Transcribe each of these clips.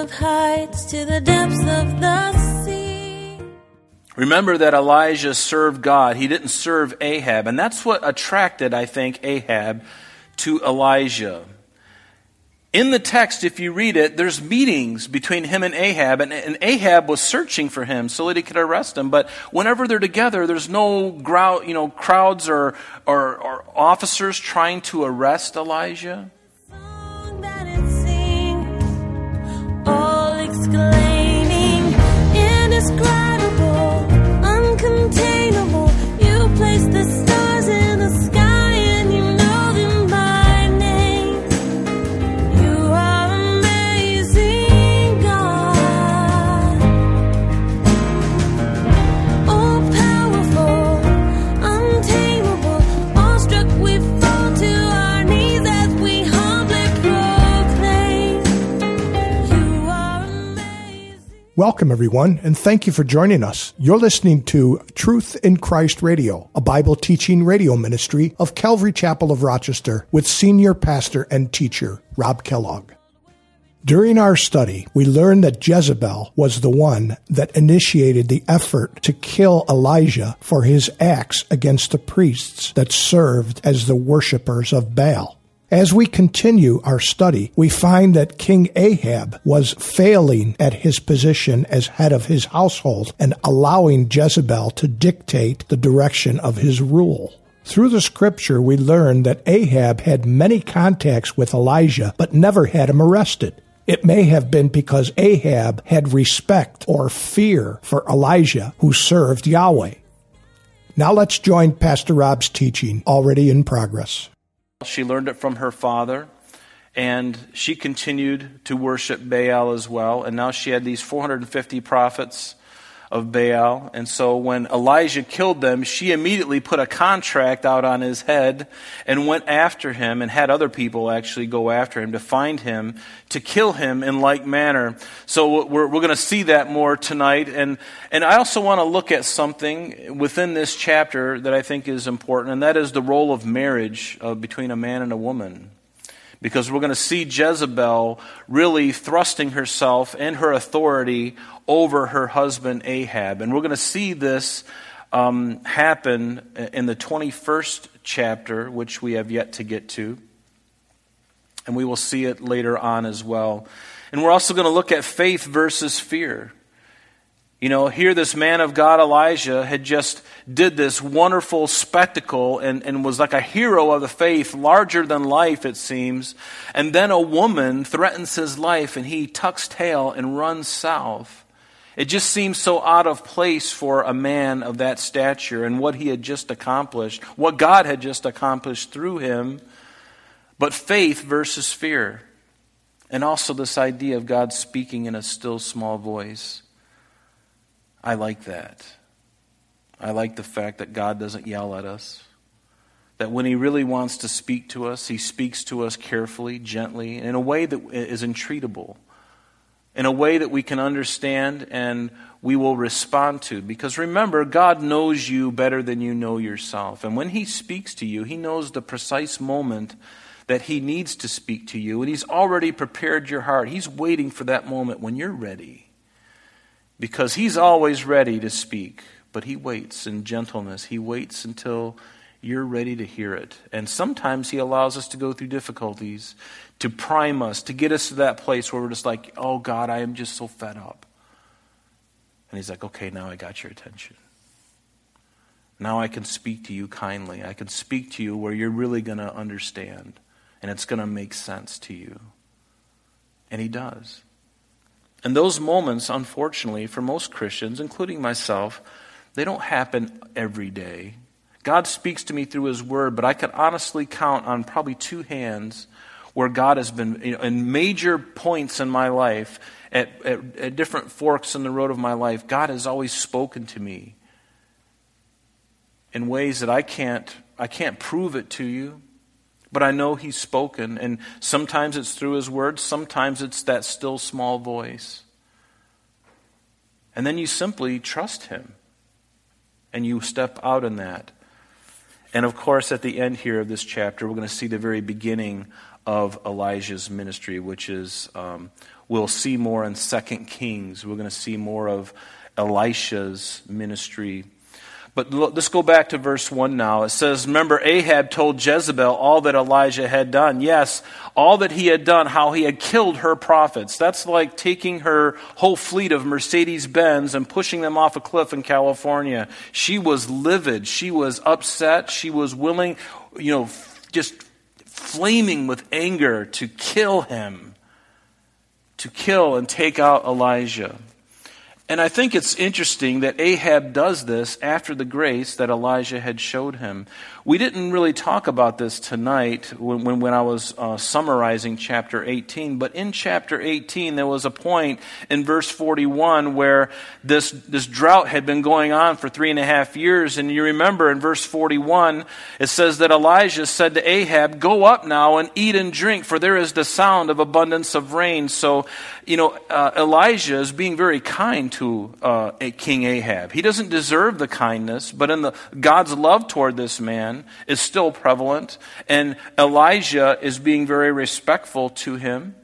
of heights to the depths of the sea. Remember that Elijah served God. He didn't serve Ahab. And that's what attracted, I think, Ahab to Elijah. In the text, if you read it, there's meetings between him and Ahab, and, and, Ahab was searching for him so that he could arrest him. But whenever they're together, there's no grow, you know, crowds or, or, or officers trying to arrest Elijah. Exclaiming, indescribable, Welcome, everyone, and thank you for joining us. You're listening to Truth in Christ Radio, a Bible teaching radio ministry of Calvary Chapel of Rochester with senior pastor and teacher Rob Kellogg. During our study, we learned that Jezebel was the one that initiated the effort to kill Elijah for his acts against the priests that served as the worshippers of Baal. As we continue our study, we find that King Ahab was failing at his position as head of his household and allowing Jezebel to dictate the direction of his rule. Through the scripture, we learn that Ahab had many contacts with Elijah, but never had him arrested. It may have been because Ahab had respect or fear for Elijah, who served Yahweh. Now let's join Pastor Rob's teaching, already in progress. She learned it from her father, and she continued to worship Baal as well. And now she had these 450 prophets of Baal. And so when Elijah killed them, she immediately put a contract out on his head and went after him and had other people actually go after him to find him, to kill him in like manner. So we're, we're going to see that more tonight. And, and I also want to look at something within this chapter that I think is important, and that is the role of marriage uh, between a man and a woman because we're going to see Jezebel really thrusting herself and her authority over her husband Ahab. And we're going to see this um, happen in the 21st chapter, which we have yet to get to. And we will see it later on as well. And we're also going to look at faith versus fear. You know, here this man of God, Elijah, had just did this wonderful spectacle and, and was like a hero of the faith, larger than life, it seems. And then a woman threatens his life and he tucks tail and runs south. It just seems so out of place for a man of that stature and what he had just accomplished, what God had just accomplished through him. But faith versus fear. And also this idea of God speaking in a still small voice. I like that. I like the fact that God doesn't yell at us. That when He really wants to speak to us, He speaks to us carefully, gently, in a way that is entreatable, in a way that we can understand and we will respond to. Because remember, God knows you better than you know yourself. And when He speaks to you, He knows the precise moment that He needs to speak to you. And He's already prepared your heart. He's waiting for that moment when you're ready because he's always ready to speak, but he waits in gentleness. He waits until you're ready to hear it. And sometimes he allows us to go through difficulties to prime us, to get us to that place where we're just like, oh God, I am just so fed up. And he's like, okay, now I got your attention. Now I can speak to you kindly. I can speak to you where you're really going to understand and it's going to make sense to you. And he does. And those moments, unfortunately, for most Christians, including myself, they don't happen every day. God speaks to me through His Word, but I could honestly count on probably two hands where God has been, you know, in major points in my life, at, at, at different forks in the road of my life, God has always spoken to me in ways that I can't, I can't prove it to you. But I know He's spoken, and sometimes it's through His words, sometimes it's that still small voice. And then you simply trust Him, and you step out in that. And of course, at the end here of this chapter, we're going to see the very beginning of Elijah's ministry, which is um, we'll see more in Second Kings. We're going to see more of Elisha's ministry but let's go back to verse 1 now. It says, Remember, Ahab told Jezebel all that Elijah had done. Yes, all that he had done, how he had killed her prophets. That's like taking her whole fleet of Mercedes Benz and pushing them off a cliff in California. She was livid. She was upset. She was willing, you know, just flaming with anger to kill him, to kill and take out Elijah. And I think it's interesting that Ahab does this after the grace that Elijah had showed him. We didn't really talk about this tonight when, when, when I was uh, summarizing chapter 18, but in chapter 18, there was a point in verse 41 where this, this drought had been going on for three and a half years. And you remember in verse 41, it says that Elijah said to Ahab, Go up now and eat and drink, for there is the sound of abundance of rain. So, you know, uh, Elijah is being very kind to uh, King Ahab. He doesn't deserve the kindness, but in the, God's love toward this man, is still prevalent, and Elijah is being very respectful to him,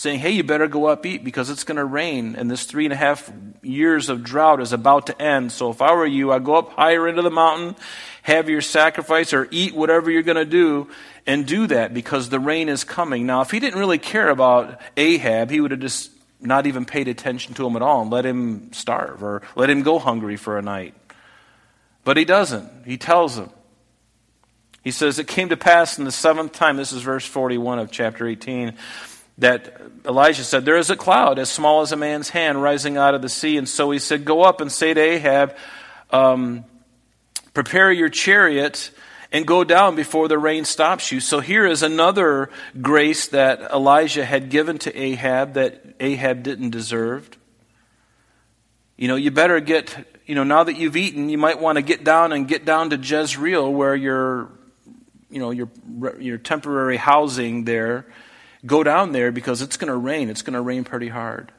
saying, Hey, you better go up eat because it's going to rain, and this three and a half years of drought is about to end. So if I were you, I'd go up higher into the mountain, have your sacrifice, or eat whatever you're going to do, and do that because the rain is coming. Now, if he didn't really care about Ahab, he would have just not even paid attention to him at all and let him starve or let him go hungry for a night. But he doesn't. He tells him. He says, It came to pass in the seventh time, this is verse 41 of chapter 18, that Elijah said, There is a cloud as small as a man's hand rising out of the sea. And so he said, Go up and say to Ahab, um, Prepare your chariot and go down before the rain stops you. So here is another grace that Elijah had given to Ahab that Ahab didn't deserve. You know, you better get you know, now that you've eaten, you might want to get down and get down to Jezreel where your, you know, your, your temporary housing there. Go down there because it's going to rain. It's going to rain pretty hard.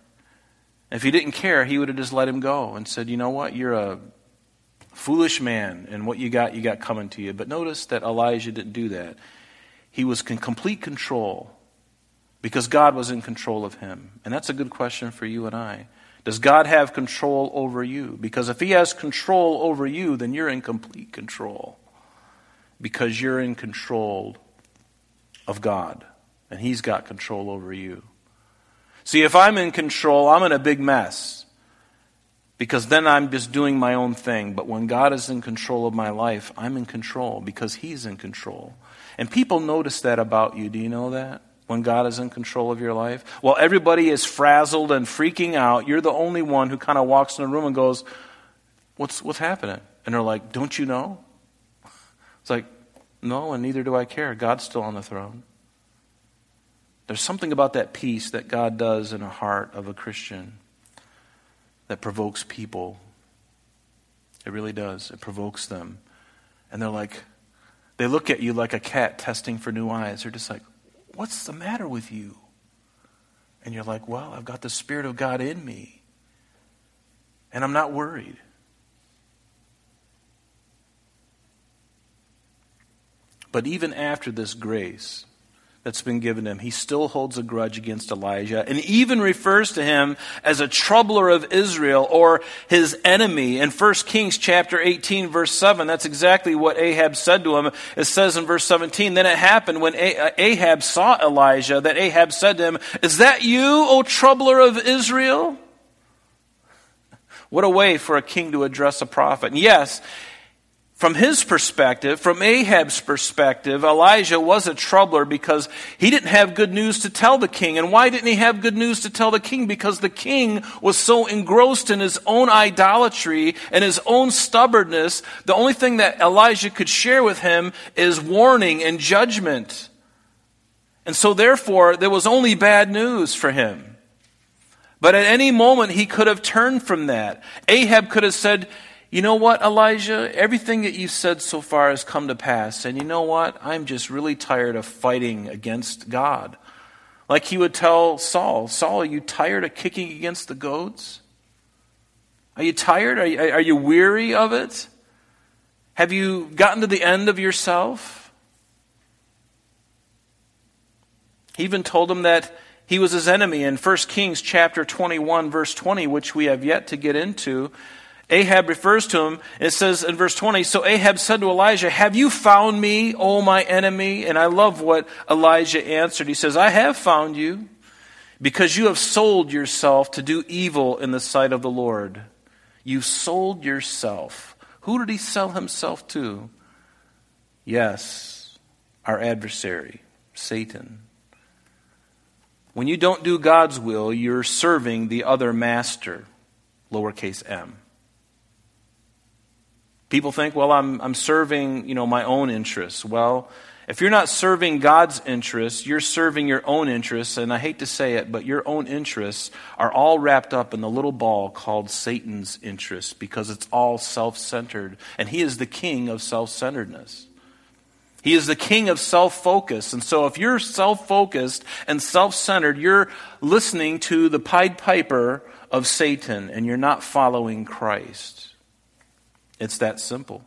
If he didn't care, he would have just let him go and said, you know what, you're a foolish man, and what you got, you got coming to you. But notice that Elijah didn't do that. He was in complete control because God was in control of him. And that's a good question for you and I. Does God have control over you? Because if He has control over you, then you're in complete control. Because you're in control of God, and He's got control over you. See, if I'm in control, I'm in a big mess. Because then I'm just doing my own thing. But when God is in control of my life, I'm in control because He's in control. And people notice that about you. Do you know that? when God is in control of your life? While everybody is frazzled and freaking out, you're the only one who kind of walks in the room and goes, What's, what's happening? And they're like, Don't you know? It's like, No, and neither do I care. God's still on the throne. There's something about that peace that God does in a heart of a Christian that provokes people. It really does. It provokes them. And they're like, they look at you like a cat testing for new eyes. They're just like, What's the matter with you? And you're like, Well, I've got the Spirit of God in me, and I'm not worried. But even after this grace, that's been given him. He still holds a grudge against Elijah and even refers to him as a troubler of Israel or his enemy. In 1 Kings chapter 18 verse 7, that's exactly what Ahab said to him. It says in verse 17, Then it happened when uh, Ahab saw Elijah that Ahab said to him, Is that you, O troubler of Israel? What a way for a king to address a prophet. And yes, from his perspective, from Ahab's perspective, Elijah was a troubler because he didn't have good news to tell the king. And why didn't he have good news to tell the king? Because the king was so engrossed in his own idolatry and his own stubbornness. The only thing that Elijah could share with him is warning and judgment. And so therefore, there was only bad news for him. But at any moment, he could have turned from that. Ahab could have said, you know what, Elijah? Everything that you've said so far has come to pass. And you know what? I'm just really tired of fighting against God. Like he would tell Saul Saul, are you tired of kicking against the goads? Are you tired? Are you, are you weary of it? Have you gotten to the end of yourself? He even told him that he was his enemy in 1 Kings chapter 21 verse 20, which we have yet to get into. Ahab refers to him. It says in verse 20, So Ahab said to Elijah, Have you found me, O my enemy? And I love what Elijah answered. He says, I have found you because you have sold yourself to do evil in the sight of the Lord. You sold yourself. Who did he sell himself to? Yes, our adversary, Satan. When you don't do God's will, you're serving the other master, lowercase m. People think, well, I'm, I'm serving, you know, my own interests. Well, if you're not serving God's interests, you're serving your own interests, and I hate to say it, but your own interests are all wrapped up in the little ball called Satan's interests because it's all self centered, and he is the king of self centeredness. He is the king of self focus. And so if you're self focused and self centered, you're listening to the Pied Piper of Satan, and you're not following Christ. It's that simple.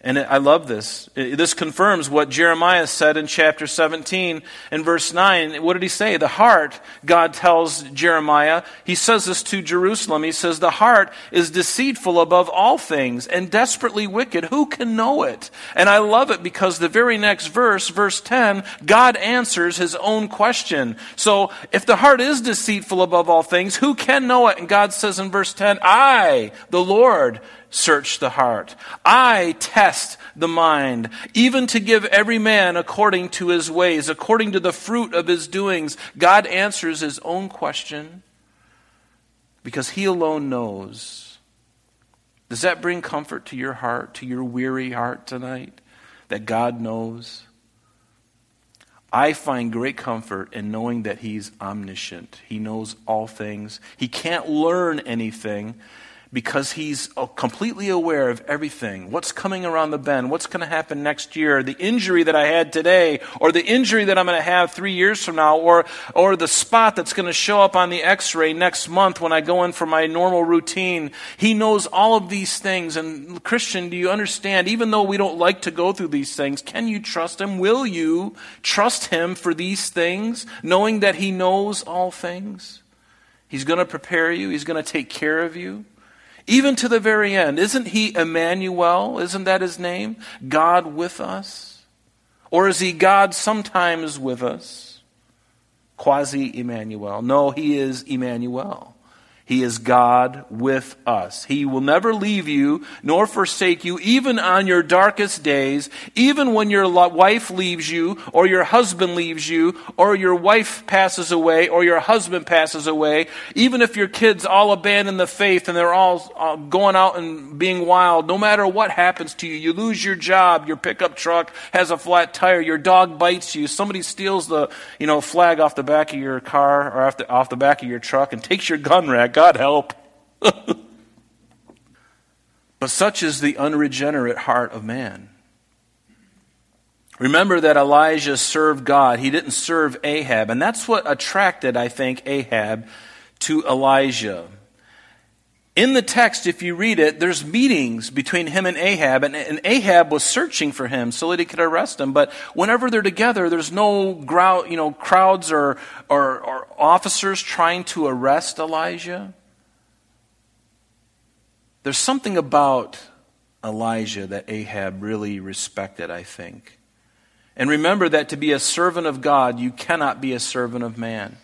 And I love this. This confirms what Jeremiah said in chapter 17 and verse 9. What did he say? The heart, God tells Jeremiah, he says this to Jerusalem. He says, The heart is deceitful above all things and desperately wicked. Who can know it? And I love it because the very next verse, verse 10, God answers his own question. So if the heart is deceitful above all things, who can know it? And God says in verse 10, I, the Lord, search the heart. I test the mind, even to give every man according to his ways, according to the fruit of his doings. God answers his own question because he alone knows. Does that bring comfort to your heart, to your weary heart tonight? That God knows? I find great comfort in knowing that He's omniscient. He knows all things. He can't learn anything because he's uh, completely aware of everything what's coming around the bend, what's going to happen next year, the injury that I had today, or the injury that I'm going to have three years from now, or, or the spot that's going to show up on the x ray next month when I go in for my normal routine. He knows all of these things. And, Christian, do you understand? Even though we don't like to go through these things, can you trust him? Will you trust him for these things, knowing that he knows all things? He's going to prepare you, he's going to take care of you even to the very end. Isn't he Emmanuel? Isn't that his name? God with us? Or is he God sometimes with us? Quasi Emmanuel. No, he is Emmanuel. He is God with us. He will never leave you nor forsake you, even on your darkest days, even when your wife leaves you, or your husband leaves you, or your wife passes away, or your husband passes away, even if your kids all abandon the faith and they're all going out and being wild, no matter what happens to you, you lose your job, your pickup truck has a flat tire, your dog bites you, somebody steals the you know, flag off the back of your car or off the, off the back of your truck and takes your gun rack God help. but such is the unregenerate heart of man. Remember that Elijah served God. He didn't serve Ahab. And that's what attracted, I think, Ahab to Elijah. In the text, if you read it, there's meetings between him and Ahab, and, and, Ahab was searching for him so that he could arrest him. But whenever they're together, there's no grow, you know, crowds or, or, or officers trying to arrest Elijah. There's something about Elijah that Ahab really respected, I think. And remember that to be a servant of God, you cannot be a servant of man.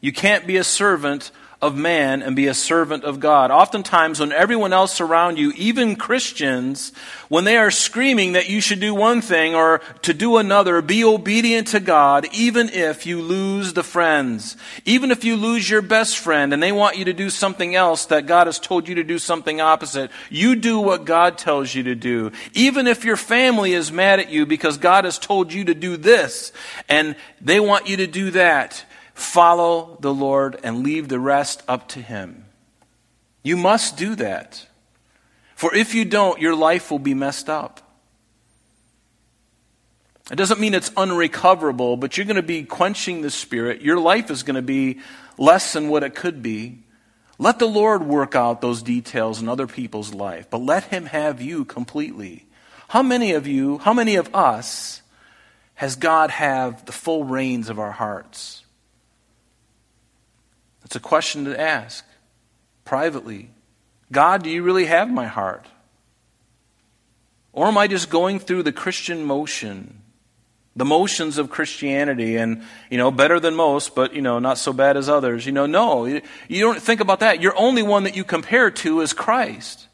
You can't be a servant of man and be a servant of God. Oftentimes, when everyone else around you, even Christians, when they are screaming that you should do one thing or to do another, be obedient to God, even if you lose the friends, even if you lose your best friend and they want you to do something else that God has told you to do something opposite, you do what God tells you to do. Even if your family is mad at you because God has told you to do this and they want you to do that, follow the Lord and leave the rest up to Him. You must do that. For if you don't, your life will be messed up. It doesn't mean it's unrecoverable, but you're going to be quenching the Spirit. Your life is going to be less than what it could be. Let the Lord work out those details in other people's life, but let Him have you completely. How many of you, how many of us Has God have the full reins of our hearts? It's a question to ask privately. God, do you really have my heart? Or am I just going through the Christian motion? The motions of Christianity and, you know, better than most, but, you know, not so bad as others. You know, no, you don't think about that. Your only one that you compare to is Christ.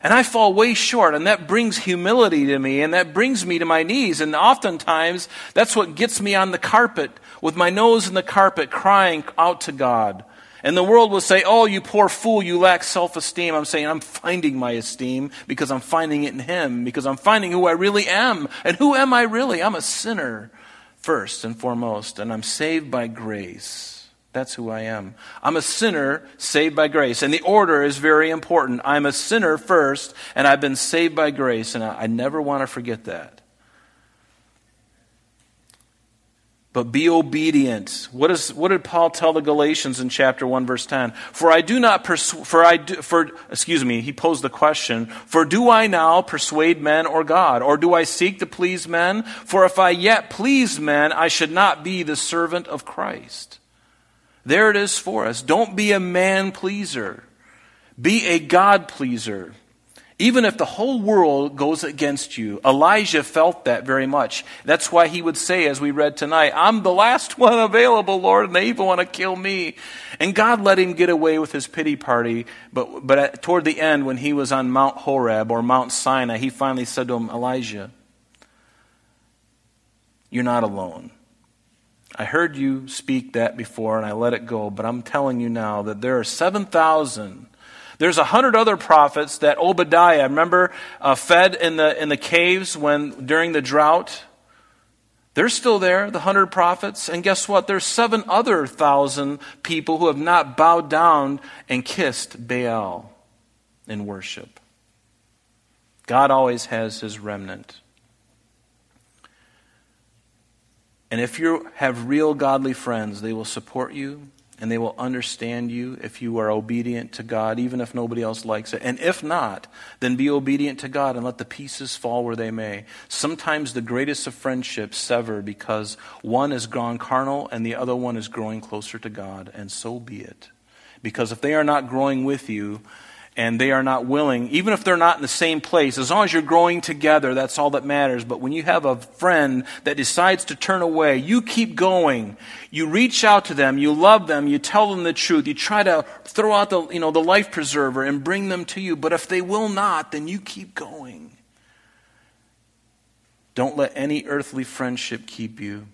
And I fall way short, and that brings humility to me, and that brings me to my knees. And oftentimes, that's what gets me on the carpet, with my nose in the carpet, crying out to God. And the world will say, Oh, you poor fool, you lack self esteem. I'm saying, I'm finding my esteem because I'm finding it in Him, because I'm finding who I really am. And who am I really? I'm a sinner, first and foremost, and I'm saved by grace. That's who I am. I'm a sinner saved by grace. And the order is very important. I'm a sinner first, and I've been saved by grace, and I, I never want to forget that. But be obedient. What, is, what did Paul tell the Galatians in chapter 1, verse 10? For I do not persuade, for I do, for, excuse me, he posed the question, for do I now persuade men or God? Or do I seek to please men? For if I yet please men, I should not be the servant of Christ. There it is for us. Don't be a man pleaser. Be a God pleaser. Even if the whole world goes against you. Elijah felt that very much. That's why he would say, as we read tonight, I'm the last one available, Lord, and they even want to kill me. And God let him get away with his pity party. But, but at, toward the end, when he was on Mount Horeb or Mount Sinai, he finally said to him, Elijah, you're not alone. I heard you speak that before and I let it go, but I'm telling you now that there are 7,000. There's a hundred other prophets that Obadiah, remember, uh, fed in the, in the caves when, during the drought. They're still there, the hundred prophets. And guess what? There's seven other thousand people who have not bowed down and kissed Baal in worship. God always has his remnant. And if you have real godly friends, they will support you and they will understand you if you are obedient to God, even if nobody else likes it. And if not, then be obedient to God and let the pieces fall where they may. Sometimes the greatest of friendships sever because one is gone carnal and the other one is growing closer to God, and so be it. Because if they are not growing with you, and they are not willing, even if they're not in the same place, as long as you're growing together, that's all that matters. But when you have a friend that decides to turn away, you keep going. You reach out to them, you love them, you tell them the truth, you try to throw out the, you know, the life preserver and bring them to you. But if they will not, then you keep going. Don't let any earthly friendship keep you.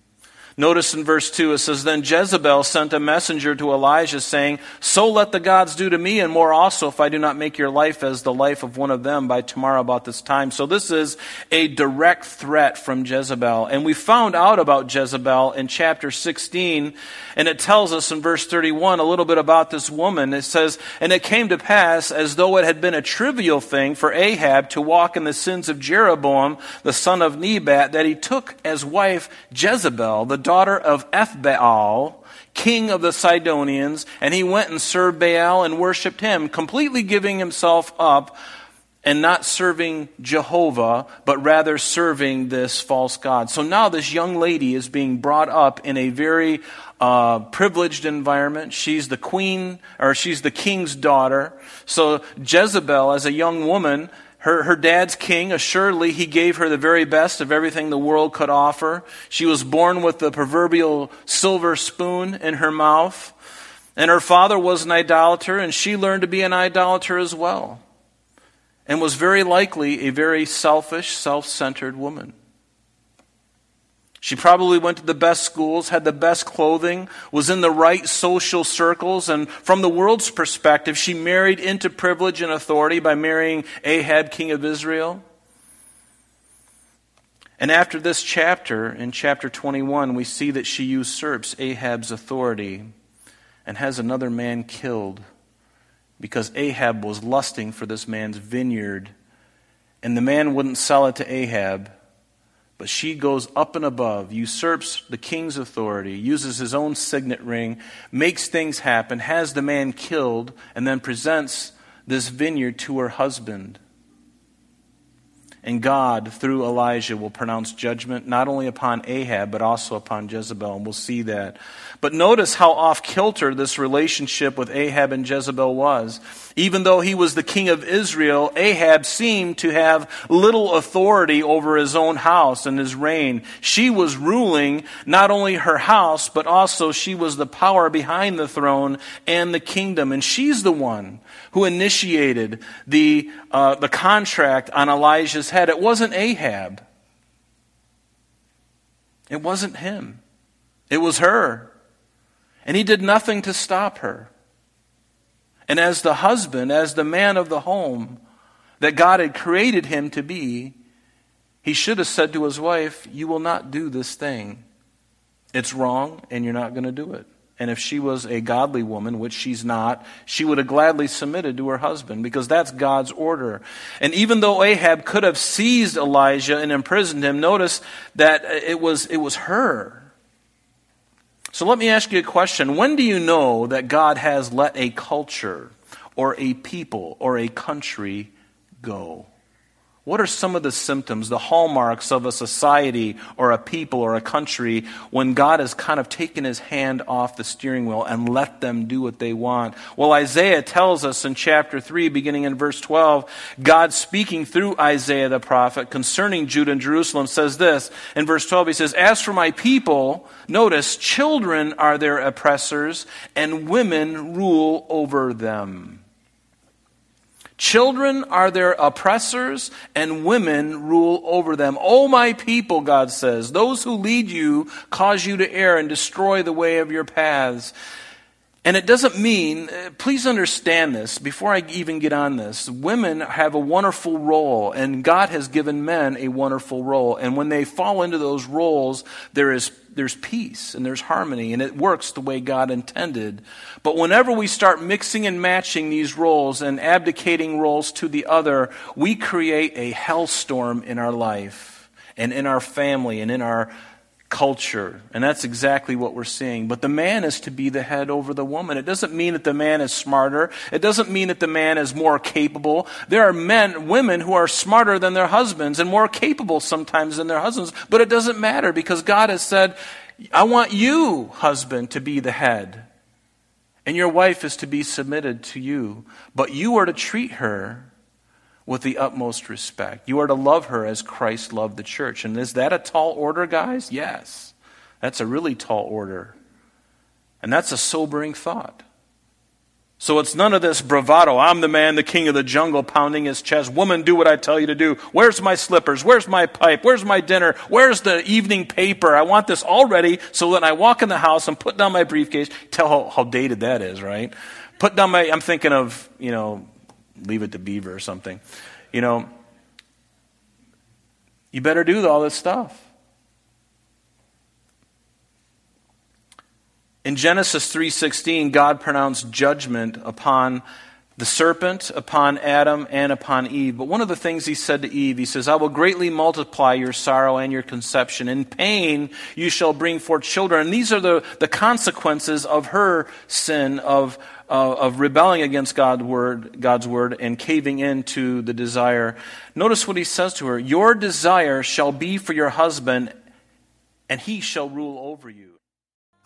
Notice in verse 2 it says, Then Jezebel sent a messenger to Elijah, saying, So let the gods do to me, and more also, if I do not make your life as the life of one of them by tomorrow about this time. So this is a direct threat from Jezebel. And we found out about Jezebel in chapter 16, and it tells us in verse 31 a little bit about this woman. It says, And it came to pass, as though it had been a trivial thing for Ahab to walk in the sins of Jeroboam, the son of Nebat, that he took as wife Jezebel, the daughter of Ethbaal, king of the Sidonians, and he went and served Baal and worshiped him, completely giving himself up and not serving Jehovah, but rather serving this false God. So now this young lady is being brought up in a very uh, privileged environment. She's the queen, or she's the king's daughter. So Jezebel, as a young woman, her, her dad's king, assuredly, he gave her the very best of everything the world could offer. She was born with the proverbial silver spoon in her mouth. And her father was an idolater, and she learned to be an idolater as well. And was very likely a very selfish, self centered woman. She probably went to the best schools, had the best clothing, was in the right social circles, and from the world's perspective, she married into privilege and authority by marrying Ahab, king of Israel. And after this chapter, in chapter 21, we see that she usurps Ahab's authority and has another man killed because Ahab was lusting for this man's vineyard, and the man wouldn't sell it to Ahab. But she goes up and above, usurps the king's authority, uses his own signet ring, makes things happen, has the man killed, and then presents this vineyard to her husband. And God, through Elijah, will pronounce judgment not only upon Ahab, but also upon Jezebel. And we'll see that. But notice how off kilter this relationship with Ahab and Jezebel was. Even though he was the king of Israel, Ahab seemed to have little authority over his own house and his reign. She was ruling not only her house, but also she was the power behind the throne and the kingdom. And she's the one who initiated the, uh, the contract on Elijah's head. It wasn't Ahab. It wasn't him. It was her. And he did nothing to stop her. And as the husband, as the man of the home that God had created him to be, he should have said to his wife, You will not do this thing. It's wrong, and you're not going to do it. And if she was a godly woman, which she's not, she would have gladly submitted to her husband because that's God's order. And even though Ahab could have seized Elijah and imprisoned him, notice that it was, it was her. So let me ask you a question. When do you know that God has let a culture or a people or a country go? What are some of the symptoms, the hallmarks of a society or a people or a country when God has kind of taken his hand off the steering wheel and let them do what they want? Well, Isaiah tells us in chapter 3, beginning in verse 12, God speaking through Isaiah the prophet concerning Judah and Jerusalem says this. In verse 12, he says, As for my people, notice, children are their oppressors and women rule over them. Children are their oppressors, and women rule over them. O my people, God says, those who lead you cause you to err and destroy the way of your paths. And it doesn't mean, uh, please understand this before I even get on this. Women have a wonderful role, and God has given men a wonderful role. And when they fall into those roles, there is there's peace and there's harmony and it works the way God intended. But whenever we start mixing and matching these roles and abdicating roles to the other, we create a hellstorm in our life and in our family and in our culture. And that's exactly what we're seeing. But the man is to be the head over the woman. It doesn't mean that the man is smarter. It doesn't mean that the man is more capable. There are men, women who are smarter than their husbands and more capable sometimes than their husbands. But it doesn't matter because God has said, I want you, husband, to be the head. And your wife is to be submitted to you. But you are to treat her with the utmost respect. You are to love her as Christ loved the church. And is that a tall order, guys? Yes. That's a really tall order. And that's a sobering thought. So it's none of this bravado. I'm the man, the king of the jungle, pounding his chest. Woman, do what I tell you to do. Where's my slippers? Where's my pipe? Where's my dinner? Where's the evening paper? I want this all ready so that I walk in the house and put down my briefcase. Tell how, how dated that is, right? Put down my, I'm thinking of, you know, leave it to Beaver or something. You know, you better do all this stuff. In Genesis 3:16, God pronounced judgment upon the serpent, upon Adam, and upon Eve. But one of the things he said to Eve, he says, I will greatly multiply your sorrow and your conception. In pain you shall bring forth children. And these are the, the consequences of her sin, of uh, of rebelling against God's word, God's word and caving into the desire. Notice what he says to her Your desire shall be for your husband, and he shall rule over you.